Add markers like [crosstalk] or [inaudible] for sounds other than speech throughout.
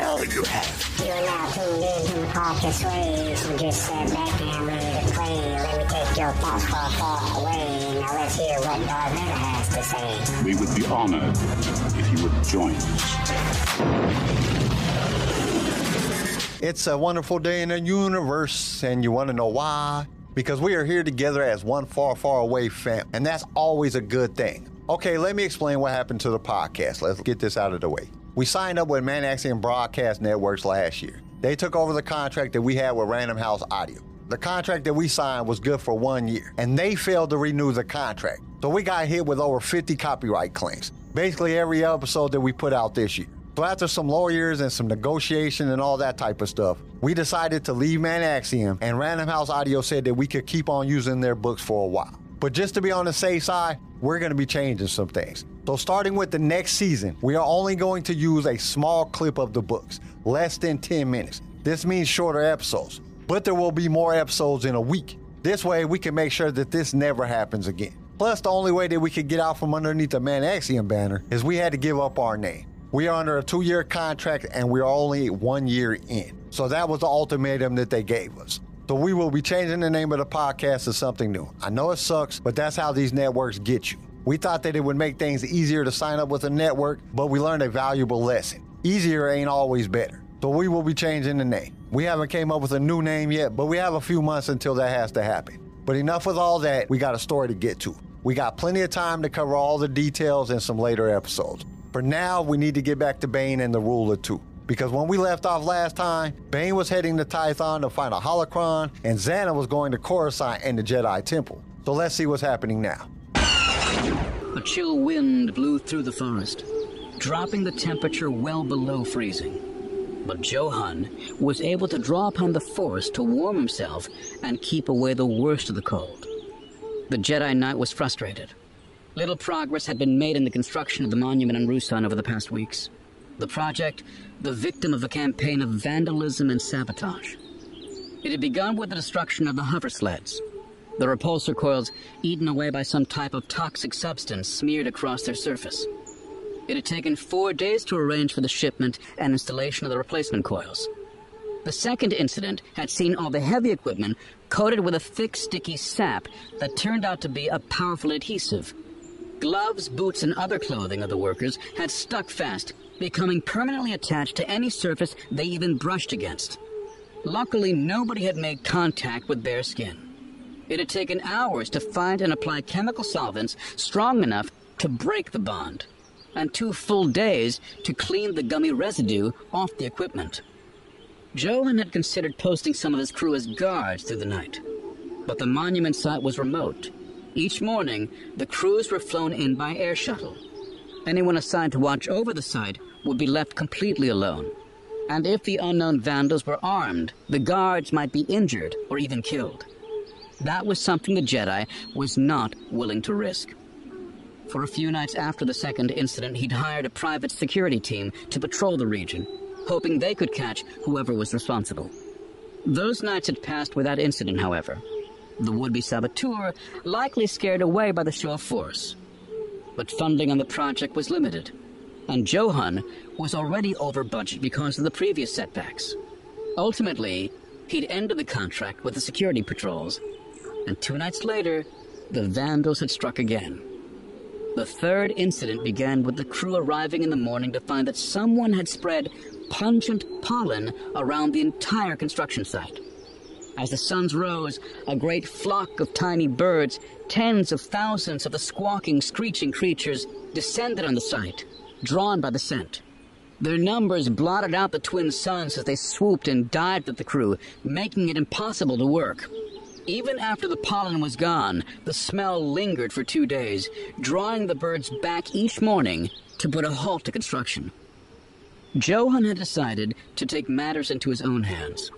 smell you have. You are now tuned in to the podcast waves. We just sat back and ready to play. Let me take your thoughts far, far away. Now let's hear what Darth Vader has to say. We would be honored if you would join us. It's a wonderful day in the universe, and you want to know why? Because we are here together as one far, far away fam, and that's always a good thing. Okay, let me explain what happened to the podcast. Let's get this out of the way. We signed up with Manaxian Broadcast Networks last year. They took over the contract that we had with Random House Audio. The contract that we signed was good for one year, and they failed to renew the contract. So we got hit with over 50 copyright claims, basically every episode that we put out this year. So after some lawyers and some negotiation and all that type of stuff, we decided to leave Manaxium, and Random House Audio said that we could keep on using their books for a while. But just to be on the safe side, we're going to be changing some things. So, starting with the next season, we are only going to use a small clip of the books, less than 10 minutes. This means shorter episodes, but there will be more episodes in a week. This way, we can make sure that this never happens again. Plus, the only way that we could get out from underneath the Manaxium banner is we had to give up our name. We are under a two year contract and we are only one year in. So, that was the ultimatum that they gave us. So we will be changing the name of the podcast to something new. I know it sucks, but that's how these networks get you. We thought that it would make things easier to sign up with a network, but we learned a valuable lesson. Easier ain't always better. So we will be changing the name. We haven't came up with a new name yet, but we have a few months until that has to happen. But enough with all that, we got a story to get to. We got plenty of time to cover all the details in some later episodes. For now, we need to get back to Bane and the Rule of Two because when we left off last time, Bane was heading to Tython to find a holocron, and Zannah was going to Coruscant and the Jedi Temple. So let's see what's happening now. A chill wind blew through the forest, dropping the temperature well below freezing. But Johun was able to draw upon the forest to warm himself and keep away the worst of the cold. The Jedi Knight was frustrated. Little progress had been made in the construction of the monument on Ruusan over the past weeks. The project, the victim of a campaign of vandalism and sabotage. It had begun with the destruction of the hover sleds, the repulsor coils eaten away by some type of toxic substance smeared across their surface. It had taken four days to arrange for the shipment and installation of the replacement coils. The second incident had seen all the heavy equipment coated with a thick, sticky sap that turned out to be a powerful adhesive. Gloves, boots, and other clothing of the workers had stuck fast, becoming permanently attached to any surface they even brushed against. Luckily, nobody had made contact with bare skin. It had taken hours to find and apply chemical solvents strong enough to break the bond, and two full days to clean the gummy residue off the equipment. Johun had considered posting some of his crew as guards through the night, but the monument site was remote. Each morning, the crews were flown in by air shuttle. Anyone assigned to watch over the site would be left completely alone. And if the unknown vandals were armed, the guards might be injured or even killed. That was something the Jedi was not willing to risk. For a few nights after the second incident, he'd hired a private security team to patrol the region, hoping they could catch whoever was responsible. Those nights had passed without incident, however. The would-be saboteur likely scared away by the show of force. But funding on the project was limited, and Johun was already over budget because of the previous setbacks. Ultimately, he'd ended the contract with the security patrols, and two nights later, the Vandals had struck again. The third incident began with the crew arriving in the morning to find that someone had spread pungent pollen around the entire construction site. As the suns rose, a great flock of tiny birds, tens of thousands of the squawking, screeching creatures, descended on the site, drawn by the scent. Their numbers blotted out the twin suns as they swooped and dived at the crew, making it impossible to work. Even after the pollen was gone, the smell lingered for two days, drawing the birds back each morning to put a halt to construction. Johun had decided to take matters into his own hands.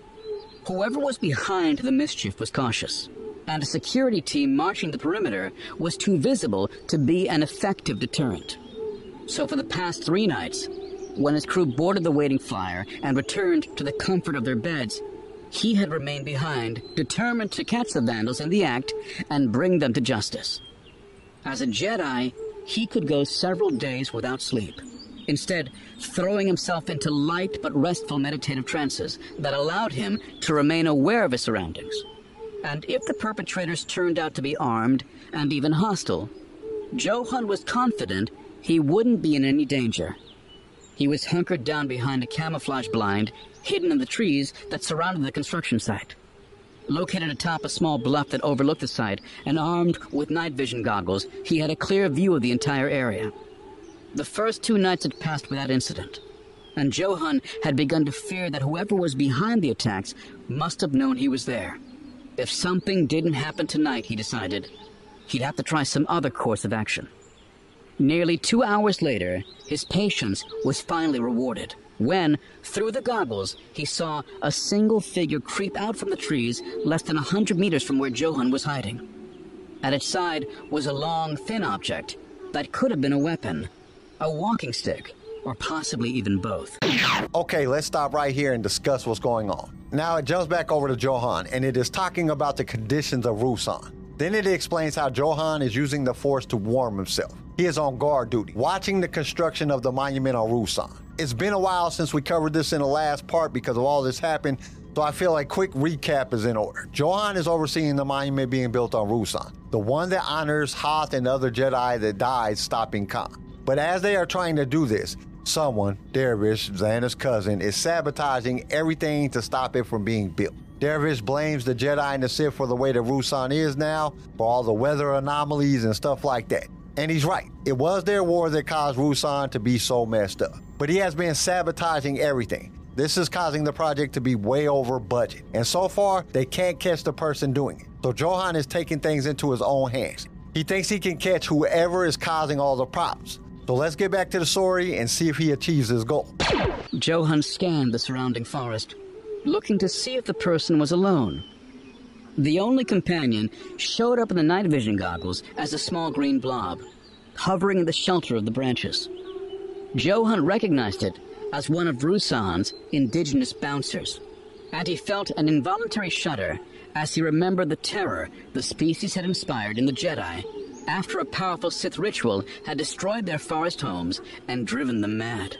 Whoever was behind the mischief was cautious, and a security team marching the perimeter was too visible to be an effective deterrent. So for the past three nights, when his crew boarded the waiting flyer and returned to the comfort of their beds, he had remained behind, determined to catch the vandals in the act and bring them to justice. As a Jedi, he could go several days without sleep, instead, throwing himself into light but restful meditative trances that allowed him to remain aware of his surroundings. And if the perpetrators turned out to be armed and even hostile, Johun was confident he wouldn't be in any danger. He was hunkered down behind a camouflage blind hidden in the trees that surrounded the construction site. Located atop a small bluff that overlooked the site and armed with night vision goggles, he had a clear view of the entire area. The first two nights had passed without incident, and Johun had begun to fear that whoever was behind the attacks must have known he was there. If something didn't happen tonight, he decided, he'd have to try some other course of action. Nearly two hours later, his patience was finally rewarded when, through the goggles, he saw a single figure creep out from the trees less than a hundred meters from where Johun was hiding. At its side was a long, thin object that could have been a weapon, a walking stick, or possibly even both. Okay, let's stop right here and discuss what's going on. Now it jumps back over to Johun, and it is talking about the conditions of Ruusan. Then it explains how Johun is using the force to warm himself. He is on guard duty, watching the construction of the monument on Ruusan. It's been a while since we covered this in the last part because of all this happened, so I feel like quick recap is in order. Johun is overseeing the monument being built on Ruusan, the one that honors Hoth and other Jedi that died stopping Kaan. But as they are trying to do this, someone, Dervish, Zannah's cousin, is sabotaging everything to stop it from being built. Dervish blames the Jedi and the Sith for the way that Ruusan is now, for all the weather anomalies and stuff like that. And he's right. It was their war that caused Ruusan to be so messed up. But he has been sabotaging everything. This is causing the project to be way over budget. And so far, they can't catch the person doing it. So Johun is taking things into his own hands. He thinks he can catch whoever is causing all the problems. So let's get back to the story and see if he achieves his goal. Johun scanned the surrounding forest, looking to see if the person was alone. The only companion showed up in the night vision goggles as a small green blob, hovering in the shelter of the branches. Johun recognized it as one of Ruusan's indigenous bouncers, and he felt an involuntary shudder as he remembered the terror the species had inspired in the Jedi after a powerful Sith ritual had destroyed their forest homes and driven them mad.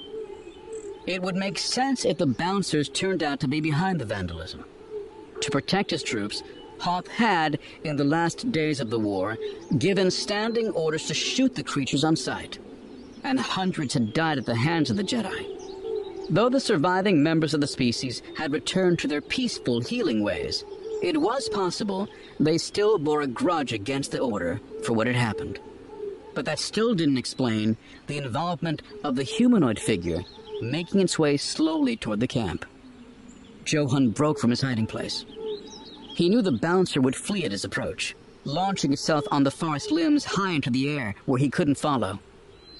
It would make sense if the bouncers turned out to be behind the vandalism. To protect his troops, Hoth had, in the last days of the war, given standing orders to shoot the creatures on sight, and hundreds had died at the hands of the Jedi. Though the surviving members of the species had returned to their peaceful, healing ways, it was possible they still bore a grudge against the Order for what had happened. But that still didn't explain the involvement of the humanoid figure making its way slowly toward the camp. Johun broke from his hiding place. He knew the bouncer would flee at his approach, launching itself on the forest limbs high into the air where he couldn't follow.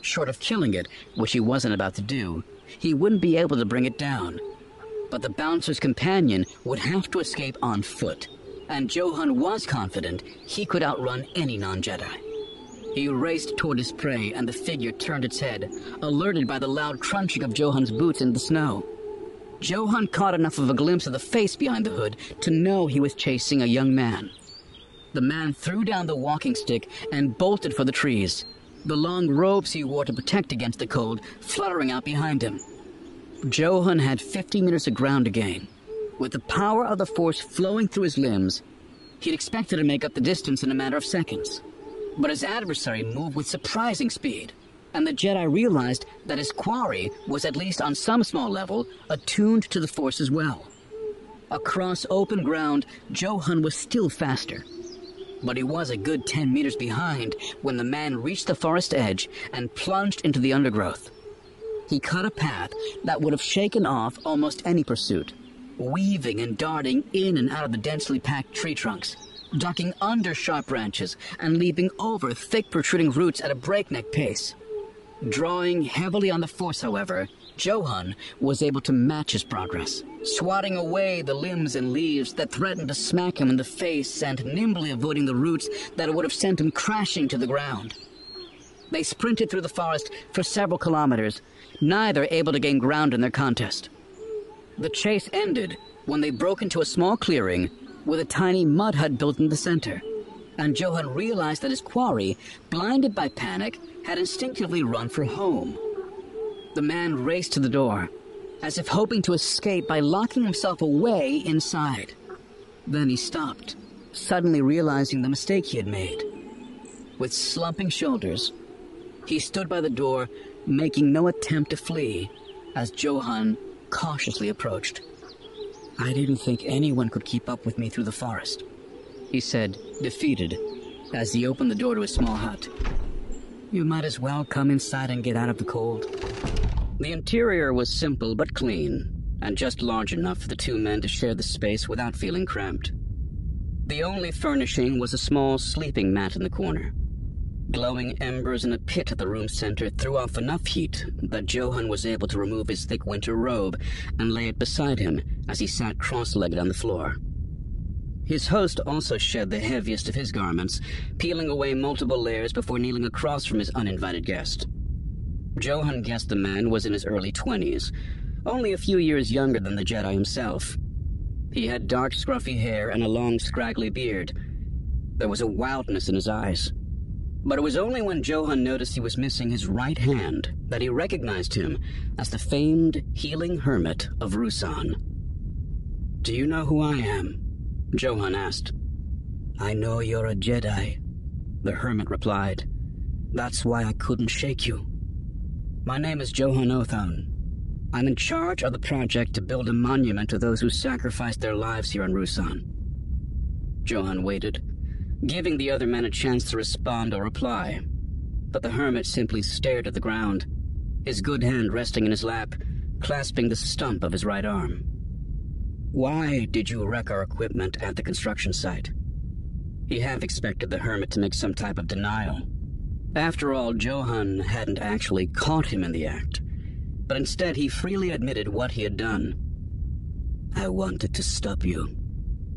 Short of killing it, which he wasn't about to do, he wouldn't be able to bring it down. But the bouncer's companion would have to escape on foot, and Johun was confident he could outrun any non Jedi. He raced toward his prey, and the figure turned its head, alerted by the loud crunching of Johun's boots in the snow. Johun caught enough of a glimpse of the face behind the hood to know he was chasing a young man. The man threw down the walking stick and bolted for the trees, the long robes he wore to protect against the cold fluttering out behind him. Johun had 50 meters of ground to gain. With the power of the force flowing through his limbs, he'd expected to make up the distance in a matter of seconds. But his adversary moved with surprising speed and the Jedi realized that his quarry was at least on some small level attuned to the Force as well. Across open ground, Johun was still faster. But he was a good 10 meters behind when the man reached the forest edge and plunged into the undergrowth. He cut a path that would have shaken off almost any pursuit, weaving and darting in and out of the densely packed tree trunks, ducking under sharp branches and leaping over thick protruding roots at a breakneck pace. Drawing heavily on the force, however, Johun was able to match his progress, swatting away the limbs and leaves that threatened to smack him in the face and nimbly avoiding the roots that would have sent him crashing to the ground. They sprinted through the forest for several kilometers, neither able to gain ground in their contest. The chase ended when they broke into a small clearing with a tiny mud hut built in the center, and Johun realized that his quarry, blinded by panic, had instinctively run for home. The man raced to the door, as if hoping to escape by locking himself away inside. Then he stopped, suddenly realizing the mistake he had made. With slumping shoulders, he stood by the door, making no attempt to flee, as Johun cautiously approached. I didn't think anyone could keep up with me through the forest, he said, defeated, as he opened the door to a small hut. You might as well come inside and get out of the cold. The interior was simple but clean, and just large enough for the two men to share the space without feeling cramped. The only furnishing was a small sleeping mat in the corner. Glowing embers in a pit at the room's center threw off enough heat that Johun was able to remove his thick winter robe and lay it beside him as he sat cross-legged on the floor. His host also shed the heaviest of his garments, peeling away multiple layers before kneeling across from his uninvited guest. Johun guessed the man was in his early twenties, only a few years younger than the Jedi himself. He had dark, scruffy hair and a long, scraggly beard. There was a wildness in his eyes. But it was only when Johun noticed he was missing his right hand that he recognized him as the famed healing hermit of Ruusan. Do you know who I am? Johun asked. I know you're a Jedi, the hermit replied. That's why I couldn't shake you. My name is Johun Othone. I'm in charge of the project to build a monument to those who sacrificed their lives here on Ruusan. Johun waited, giving the other men a chance to respond or reply. But the hermit simply stared at the ground, his good hand resting in his lap, clasping the stump of his right arm. Why did you wreck our equipment at the construction site? He half expected the hermit to make some type of denial, after all, Johun hadn't actually caught him in the act, but instead he freely admitted what he had done. I wanted to stop you.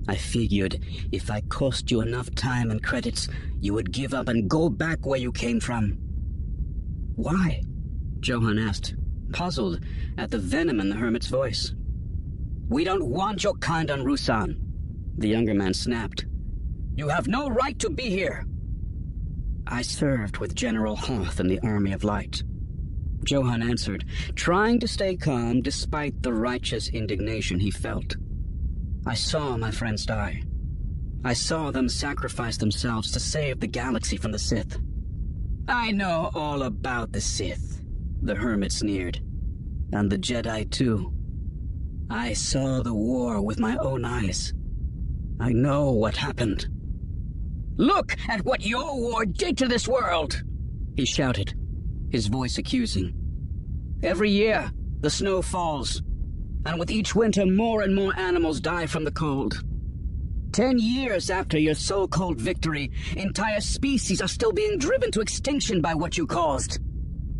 I figured if I cost you enough time and credits, you would give up and go back where you came from. Why? Johun asked, puzzled at the venom in the hermit's voice. We don't want your kind on Ruusan, the younger man snapped. You have no right to be here. I served with General Hoth in the Army of Light. Johun answered, trying to stay calm despite the righteous indignation he felt. I saw my friends die. I saw them sacrifice themselves to save the galaxy from the Sith. I know all about the Sith, the hermit sneered. And the Jedi, too. I saw the war with my own eyes. I know what happened. Look at what your war did to this world! He shouted, his voice accusing. Every year, the snow falls, and with each winter, more and more animals die from the cold. Ten years after your so-called victory, entire species are still being driven to extinction by what you caused.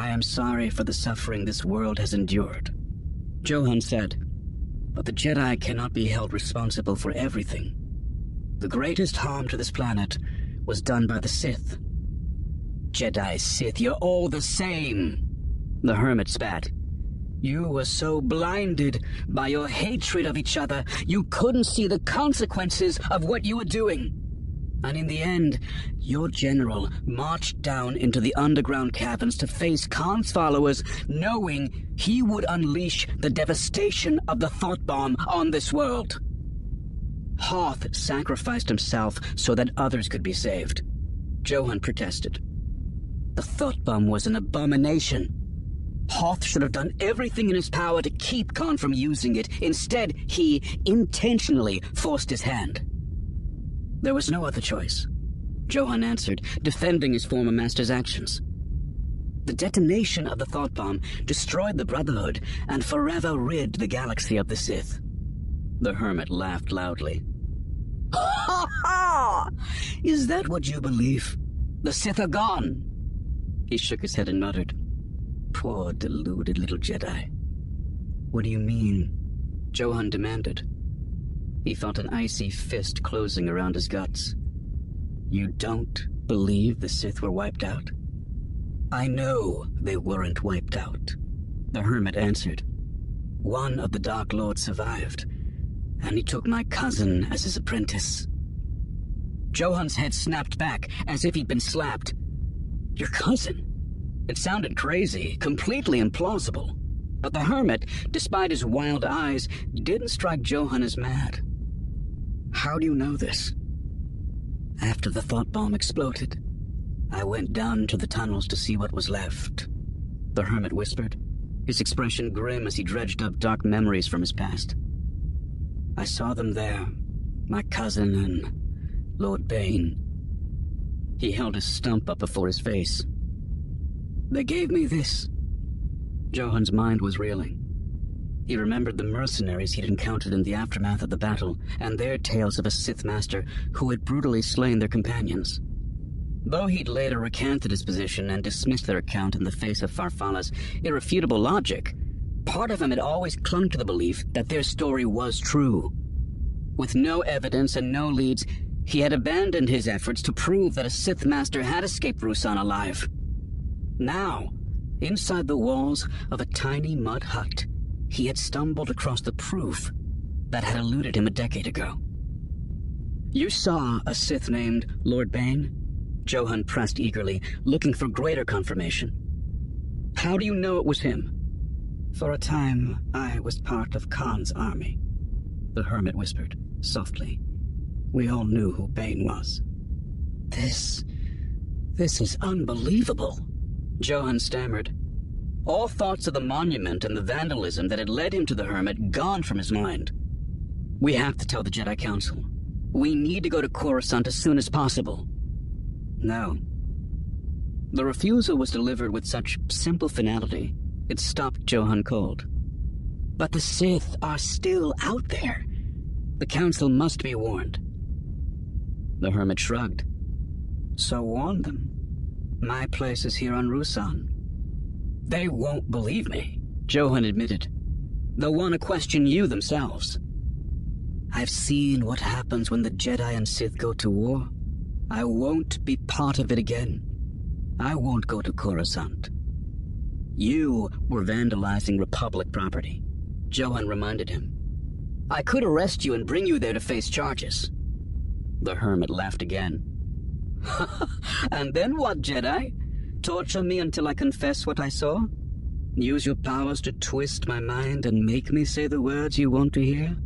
I am sorry for the suffering this world has endured, Johun said. But the Jedi cannot be held responsible for everything. The greatest harm to this planet was done by the Sith. Jedi, Sith, you're all the same, the hermit spat. You were so blinded by your hatred of each other, you couldn't see the consequences of what you were doing. And in the end, your general marched down into the underground caverns to face Kaan's followers, knowing he would unleash the devastation of the thought bomb on this world. Hoth sacrificed himself so that others could be saved. Johun protested. The thought bomb was an abomination. Hoth should have done everything in his power to keep Kaan from using it. Instead, he intentionally forced his hand. There was no other choice. Johun answered, defending his former master's actions. The detonation of the thought bomb destroyed the Brotherhood and forever rid the galaxy of the Sith. The hermit laughed loudly. Ha [laughs] ha! Is that what you believe? The Sith are gone. He shook his head and muttered. Poor, deluded little Jedi. What do you mean? Johun demanded. He felt an icy fist closing around his guts. You don't believe the Sith were wiped out? I know they weren't wiped out, the hermit answered. One of the Dark Lords survived, and he took my cousin as his apprentice. Johun's head snapped back as if he'd been slapped. Your cousin? It sounded crazy, completely implausible. But the hermit, despite his wild eyes, didn't strike Johun as mad. How do you know this? After the thought bomb exploded, I went down to the tunnels to see what was left. The hermit whispered, his expression grim as he dredged up dark memories from his past. I saw them there, my cousin and Lord Bane. He held his stump up before his face. They gave me this. Johun's mind was reeling. He remembered the mercenaries he'd encountered in the aftermath of the battle, and their tales of a Sith master who had brutally slain their companions. Though he'd later recanted his position and dismissed their account in the face of Farfalla's irrefutable logic, part of him had always clung to the belief that their story was true. With no evidence and no leads, he had abandoned his efforts to prove that a Sith master had escaped Ruusan alive. Now, inside the walls of a tiny mud hut, he had stumbled across the proof that had eluded him a decade ago. You saw a Sith named Lord Bane? Johun pressed eagerly, looking for greater confirmation. How do you know it was him? For a time, I was part of Kaan's army, the hermit whispered, softly. We all knew who Bane was. This. this is unbelievable. Johun stammered. All thoughts of the monument and the vandalism that had led him to the hermit gone from his mind. We have to tell the Jedi Council. We need to go to Coruscant as soon as possible. No. The refusal was delivered with such simple finality, it stopped Johun cold. But the Sith are still out there. The Council must be warned. The hermit shrugged. So warn them. My place is here on Ruusan. They won't believe me, Johun admitted. They'll want to question you themselves. I've seen what happens when the Jedi and Sith go to war. I won't be part of it again. I won't go to Coruscant. You were vandalizing Republic property, Johun reminded him. I could arrest you and bring you there to face charges. The hermit laughed again. [laughs] and then what, Jedi? Torture me until I confess what I saw? Use your powers to twist my mind and make me say the words you want to hear?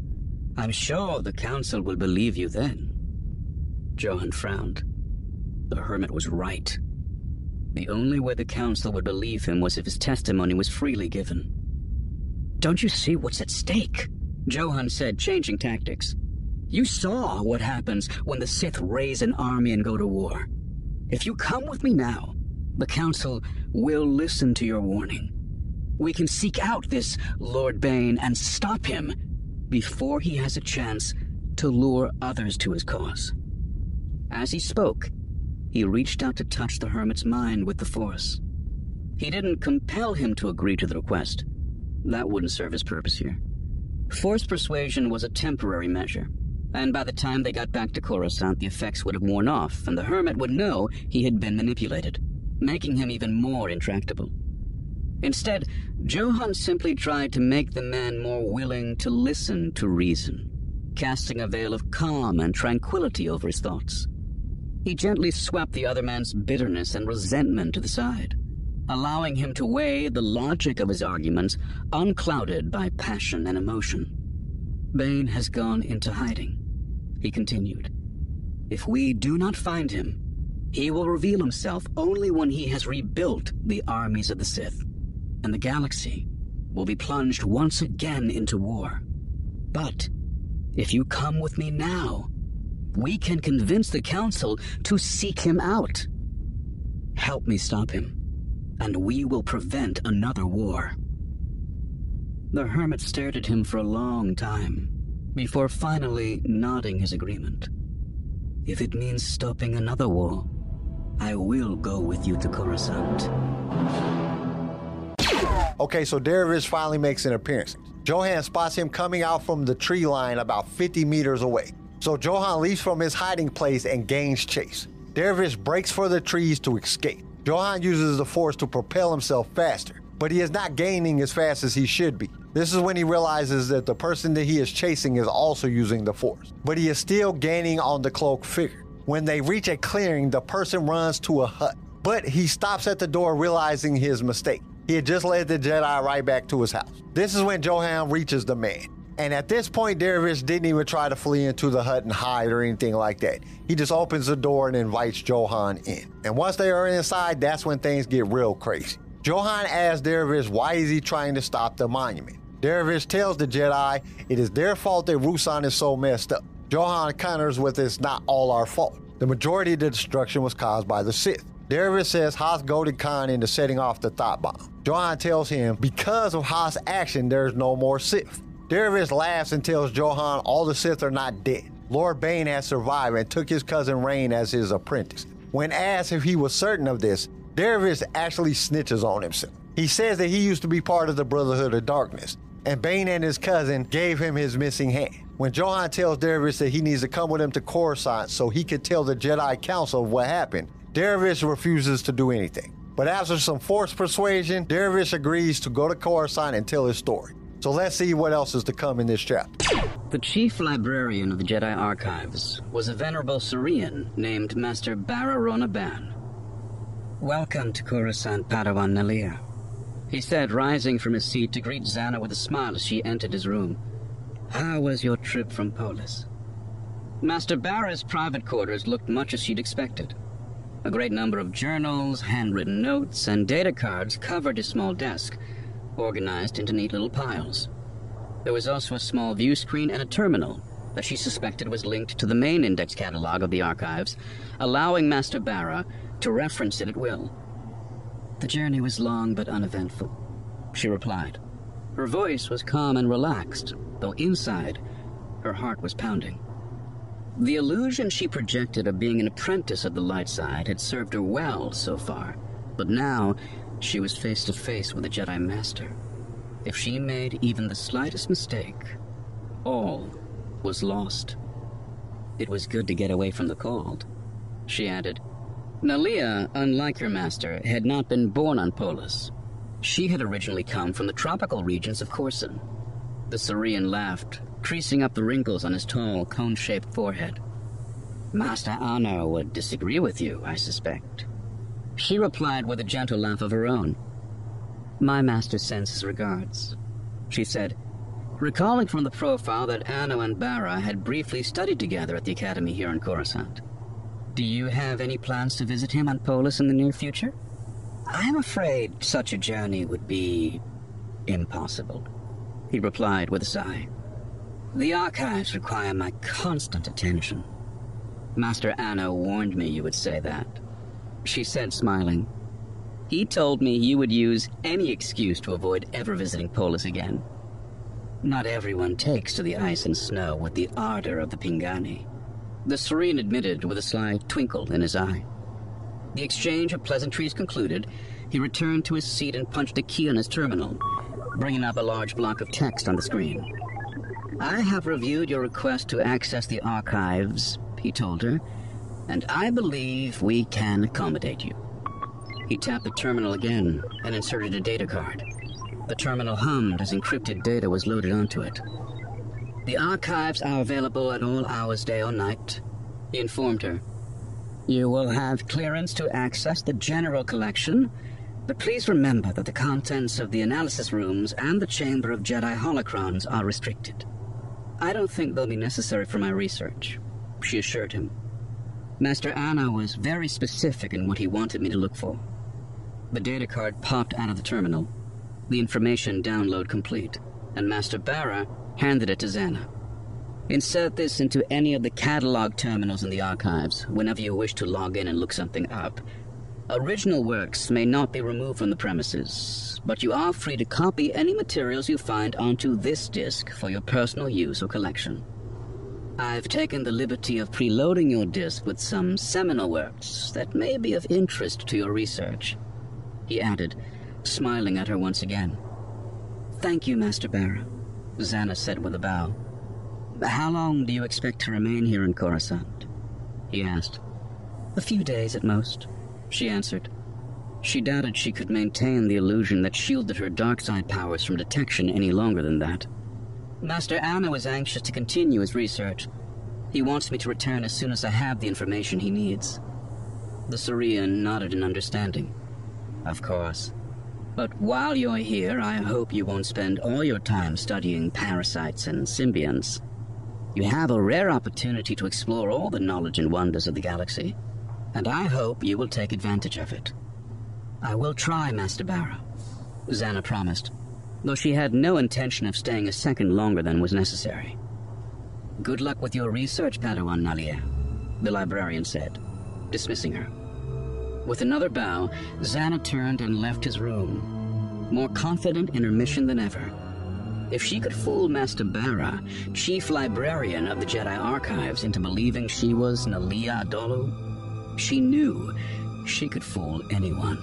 I'm sure the Council will believe you then. Johun frowned. The hermit was right. The only way the Council would believe him was if his testimony was freely given. Don't you see what's at stake? Johun said, changing tactics. You saw what happens when the Sith raise an army and go to war. If you come with me now, the Council will listen to your warning. We can seek out this Lord Bane and stop him before he has a chance to lure others to his cause. As he spoke, he reached out to touch the hermit's mind with the Force. He didn't compel him to agree to the request. That wouldn't serve his purpose here. Force persuasion was a temporary measure, and by the time they got back to Coruscant, the effects would have worn off, and the hermit would know he had been manipulated, making him even more intractable. Instead, Johun simply tried to make the man more willing to listen to reason, casting a veil of calm and tranquility over his thoughts. He gently swept the other man's bitterness and resentment to the side, allowing him to weigh the logic of his arguments unclouded by passion and emotion. Bane has gone into hiding he continued. If we do not find him, he will reveal himself only when he has rebuilt the armies of the Sith, and the galaxy will be plunged once again into war. But if you come with me now, we can convince the Council to seek him out. Help me stop him, and we will prevent another war. The hermit stared at him for a long time before finally nodding his agreement. If it means stopping another war, I will go with you to Coruscant. Okay, so Dervish finally makes an appearance. Johun spots him coming out from the tree line about 50 meters away. So Johun leaps from his hiding place and gains chase. Dervish breaks for the trees to escape. Johun uses the force to propel himself faster, but he is not gaining as fast as he should be. This is when he realizes that the person that he is chasing is also using the force, but he is still gaining on the cloak figure. When they reach a clearing, the person runs to a hut, but he stops at the door realizing his mistake. He had just led the Jedi right back to his house. This is when Johun reaches the man. And at this point, Dervish didn't even try to flee into the hut and hide or anything like that. He just opens the door and invites Johun in. And once they are inside, that's when things get real crazy. Johun asks Dervish why is he trying to stop the monument. Dervish tells the Jedi it is their fault that Ruusan is so messed up. Johun counters with it's not all our fault. The majority of the destruction was caused by the Sith. Dervish says Hoth goaded Kaan into setting off the thought bomb. Johun tells him because of Hoth's action, there's no more Sith. Dervish laughs and tells Johun all the Sith are not dead. Lord Bane has survived and took his cousin Rain as his apprentice. When asked if he was certain of this, Dervish actually snitches on himself. He says that he used to be part of the Brotherhood of Darkness, and Bane and his cousin gave him his missing hand. When Johun tells Dervish that he needs to come with him to Coruscant so he could tell the Jedi Council what happened, Dervish refuses to do anything. But after some forced persuasion, Dervish agrees to go to Coruscant and tell his story. So let's see what else is to come in this chapter. The chief librarian of the Jedi Archives was a venerable Cerean named Master Bararona Ban. Welcome to Coruscant, Padawan Nalia, he said, rising from his seat to greet Zannah with a smile as she entered his room. How was your trip from Polis? Master Barra's private quarters looked much as she'd expected. A great number of journals, handwritten notes, and data cards covered his small desk, organized into neat little piles. There was also a small view screen and a terminal that she suspected was linked to the main index catalog of the archives, allowing Master Barra to reference it at will. The journey was long but uneventful, she replied. Her voice was calm and relaxed, though inside, her heart was pounding. The illusion she projected of being an apprentice of the light side had served her well so far, but now she was face to face with a Jedi Master. If she made even the slightest mistake, all was lost. It was good to get away from the cold, she added. Nalia, unlike her master, had not been born on Polis. She had originally come from the tropical regions of Coruscant. The Cerean laughed, creasing up the wrinkles on his tall, cone shaped forehead. Master Anno would disagree with you, I suspect. She replied with a gentle laugh of her own. My master sends his regards, she said, recalling from the profile that Anno and Barra had briefly studied together at the academy here in Coruscant. Do you have any plans to visit him on Polis in the near future? I am afraid such a journey would be impossible, he replied with a sigh. The archives require my constant attention. Master Anno warned me you would say that. She said, smiling. He told me you would use any excuse to avoid ever visiting Polis again. Not everyone takes to the ice and snow with the ardor of the Pingani. The Cerean admitted with a sly twinkle in his eye. The exchange of pleasantries concluded, he returned to his seat and punched a key on his terminal, bringing up a large block of text on the screen. I have reviewed your request to access the archives, he told her, and I believe we can accommodate you. He tapped the terminal again and inserted a data card. The terminal hummed as encrypted data was loaded onto it. The archives are available at all hours, day or night, he informed her. You will have clearance to access the general collection, but please remember that the contents of the analysis rooms and the Chamber of Jedi holocrons are restricted. I don't think they'll be necessary for my research, she assured him. Master Anno was very specific in what he wanted me to look for. The data card popped out of the terminal, the information download complete, and Master Barra handed it to Zannah. Insert this into any of the catalog terminals in the archives whenever you wish to log in and look something up. Original works may not be removed from the premises, but you are free to copy any materials you find onto this disk for your personal use or collection. I've taken the liberty of preloading your disk with some seminal works that may be of interest to your research, he added, smiling at her once again. Thank you, Master Barra, Zannah said with a bow. How long do you expect to remain here in Coruscant? He asked. A few days at most, she answered. She doubted she could maintain the illusion that shielded her dark side powers from detection any longer than that. Master Anno is anxious to continue his research. He wants me to return as soon as I have the information he needs. The Saurian nodded in understanding. Of course. But while you're here, I hope you won't spend all your time studying parasites and symbionts. You have a rare opportunity to explore all the knowledge and wonders of the galaxy, and I hope you will take advantage of it. I will try, Master Barra, Zannah promised, though she had no intention of staying a second longer than was necessary. Good luck with your research, Padawan Nalier, the librarian said, dismissing her. With another bow, Zannah turned and left his room, more confident in her mission than ever. If she could fool Master Barra, chief librarian of the Jedi Archives, into believing she was Nalia Adolu, she knew she could fool anyone.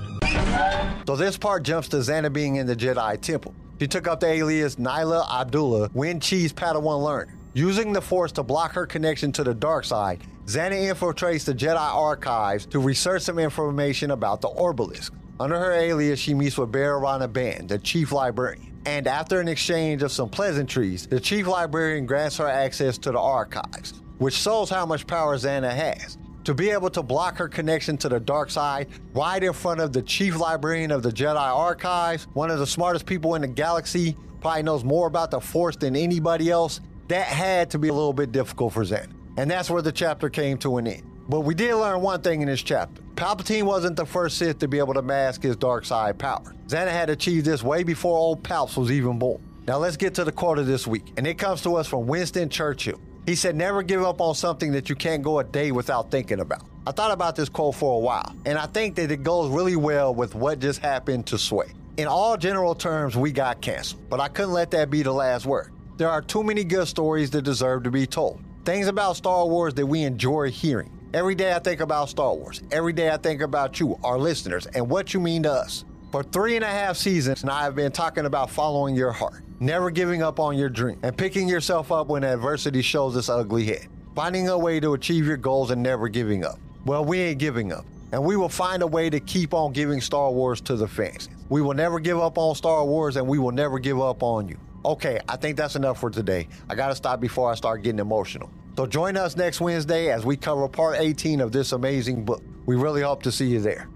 So this part jumps to Zannah being in the Jedi Temple. She took up the alias Nyla Abdullah, Wind Chi's Padawan learner. Using the Force to block her connection to the dark side, Zannah infiltrates the Jedi archives to research some information about the Orbalisk. Under her alias, she meets with Bararana Ban, the chief librarian. And after an exchange of some pleasantries, the chief librarian grants her access to the archives, which shows how much power Zannah has to be able to block her connection to the dark side right in front of the chief librarian of the Jedi Archives, one of the smartest people in the galaxy, probably knows more about the Force than anybody else, that had to be a little bit difficult for Zen. And that's where the chapter came to an end. But we did learn one thing in this chapter. Palpatine wasn't the first Sith to be able to mask his dark side power. Zannah had achieved this way before old Palps was even born. Now let's get to the quote of this week, and it comes to us from Winston Churchill. He said, Never give up on something that you can't go a day without thinking about. I thought about this quote for a while, and I think that it goes really well with what just happened to Sway. In all general terms, we got canceled, but I couldn't let that be the last word. There are too many good stories that deserve to be told. Things about Star Wars that we enjoy hearing. Every day I think about Star Wars. Every day I think about you, our listeners, and what you mean to us. For three and a half seasons, now I've been talking about following your heart, never giving up on your dream, and picking yourself up when adversity shows its ugly head, finding a way to achieve your goals and never giving up. Well, we ain't giving up, and we will find a way to keep on giving Star Wars to the fans. We will never give up on Star Wars, and we will never give up on you. Okay, I think that's enough for today. I gotta stop before I start getting emotional. So join us next Wednesday as we cover part 18 of this amazing book. We really hope to see you there.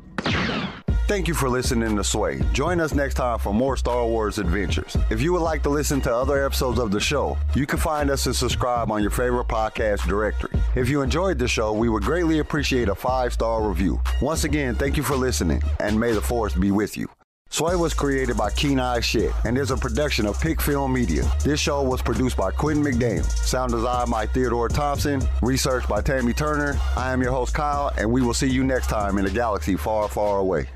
Thank you for listening to Sway. Join us next time for more Star Wars adventures. If you would like to listen to other episodes of the show, you can find us and subscribe on your favorite podcast directory. If you enjoyed the show, we would greatly appreciate a five star review. Once again, thank you for listening, and may the Force be with you. Sway was created by Keen Eye Shit and is a production of Pick Film Media. This show was produced by Quentin McDaniel, sound design by Theodore Thompson, research by Tammy Turner. I am your host Kyle, and we will see you next time in a galaxy far, far away.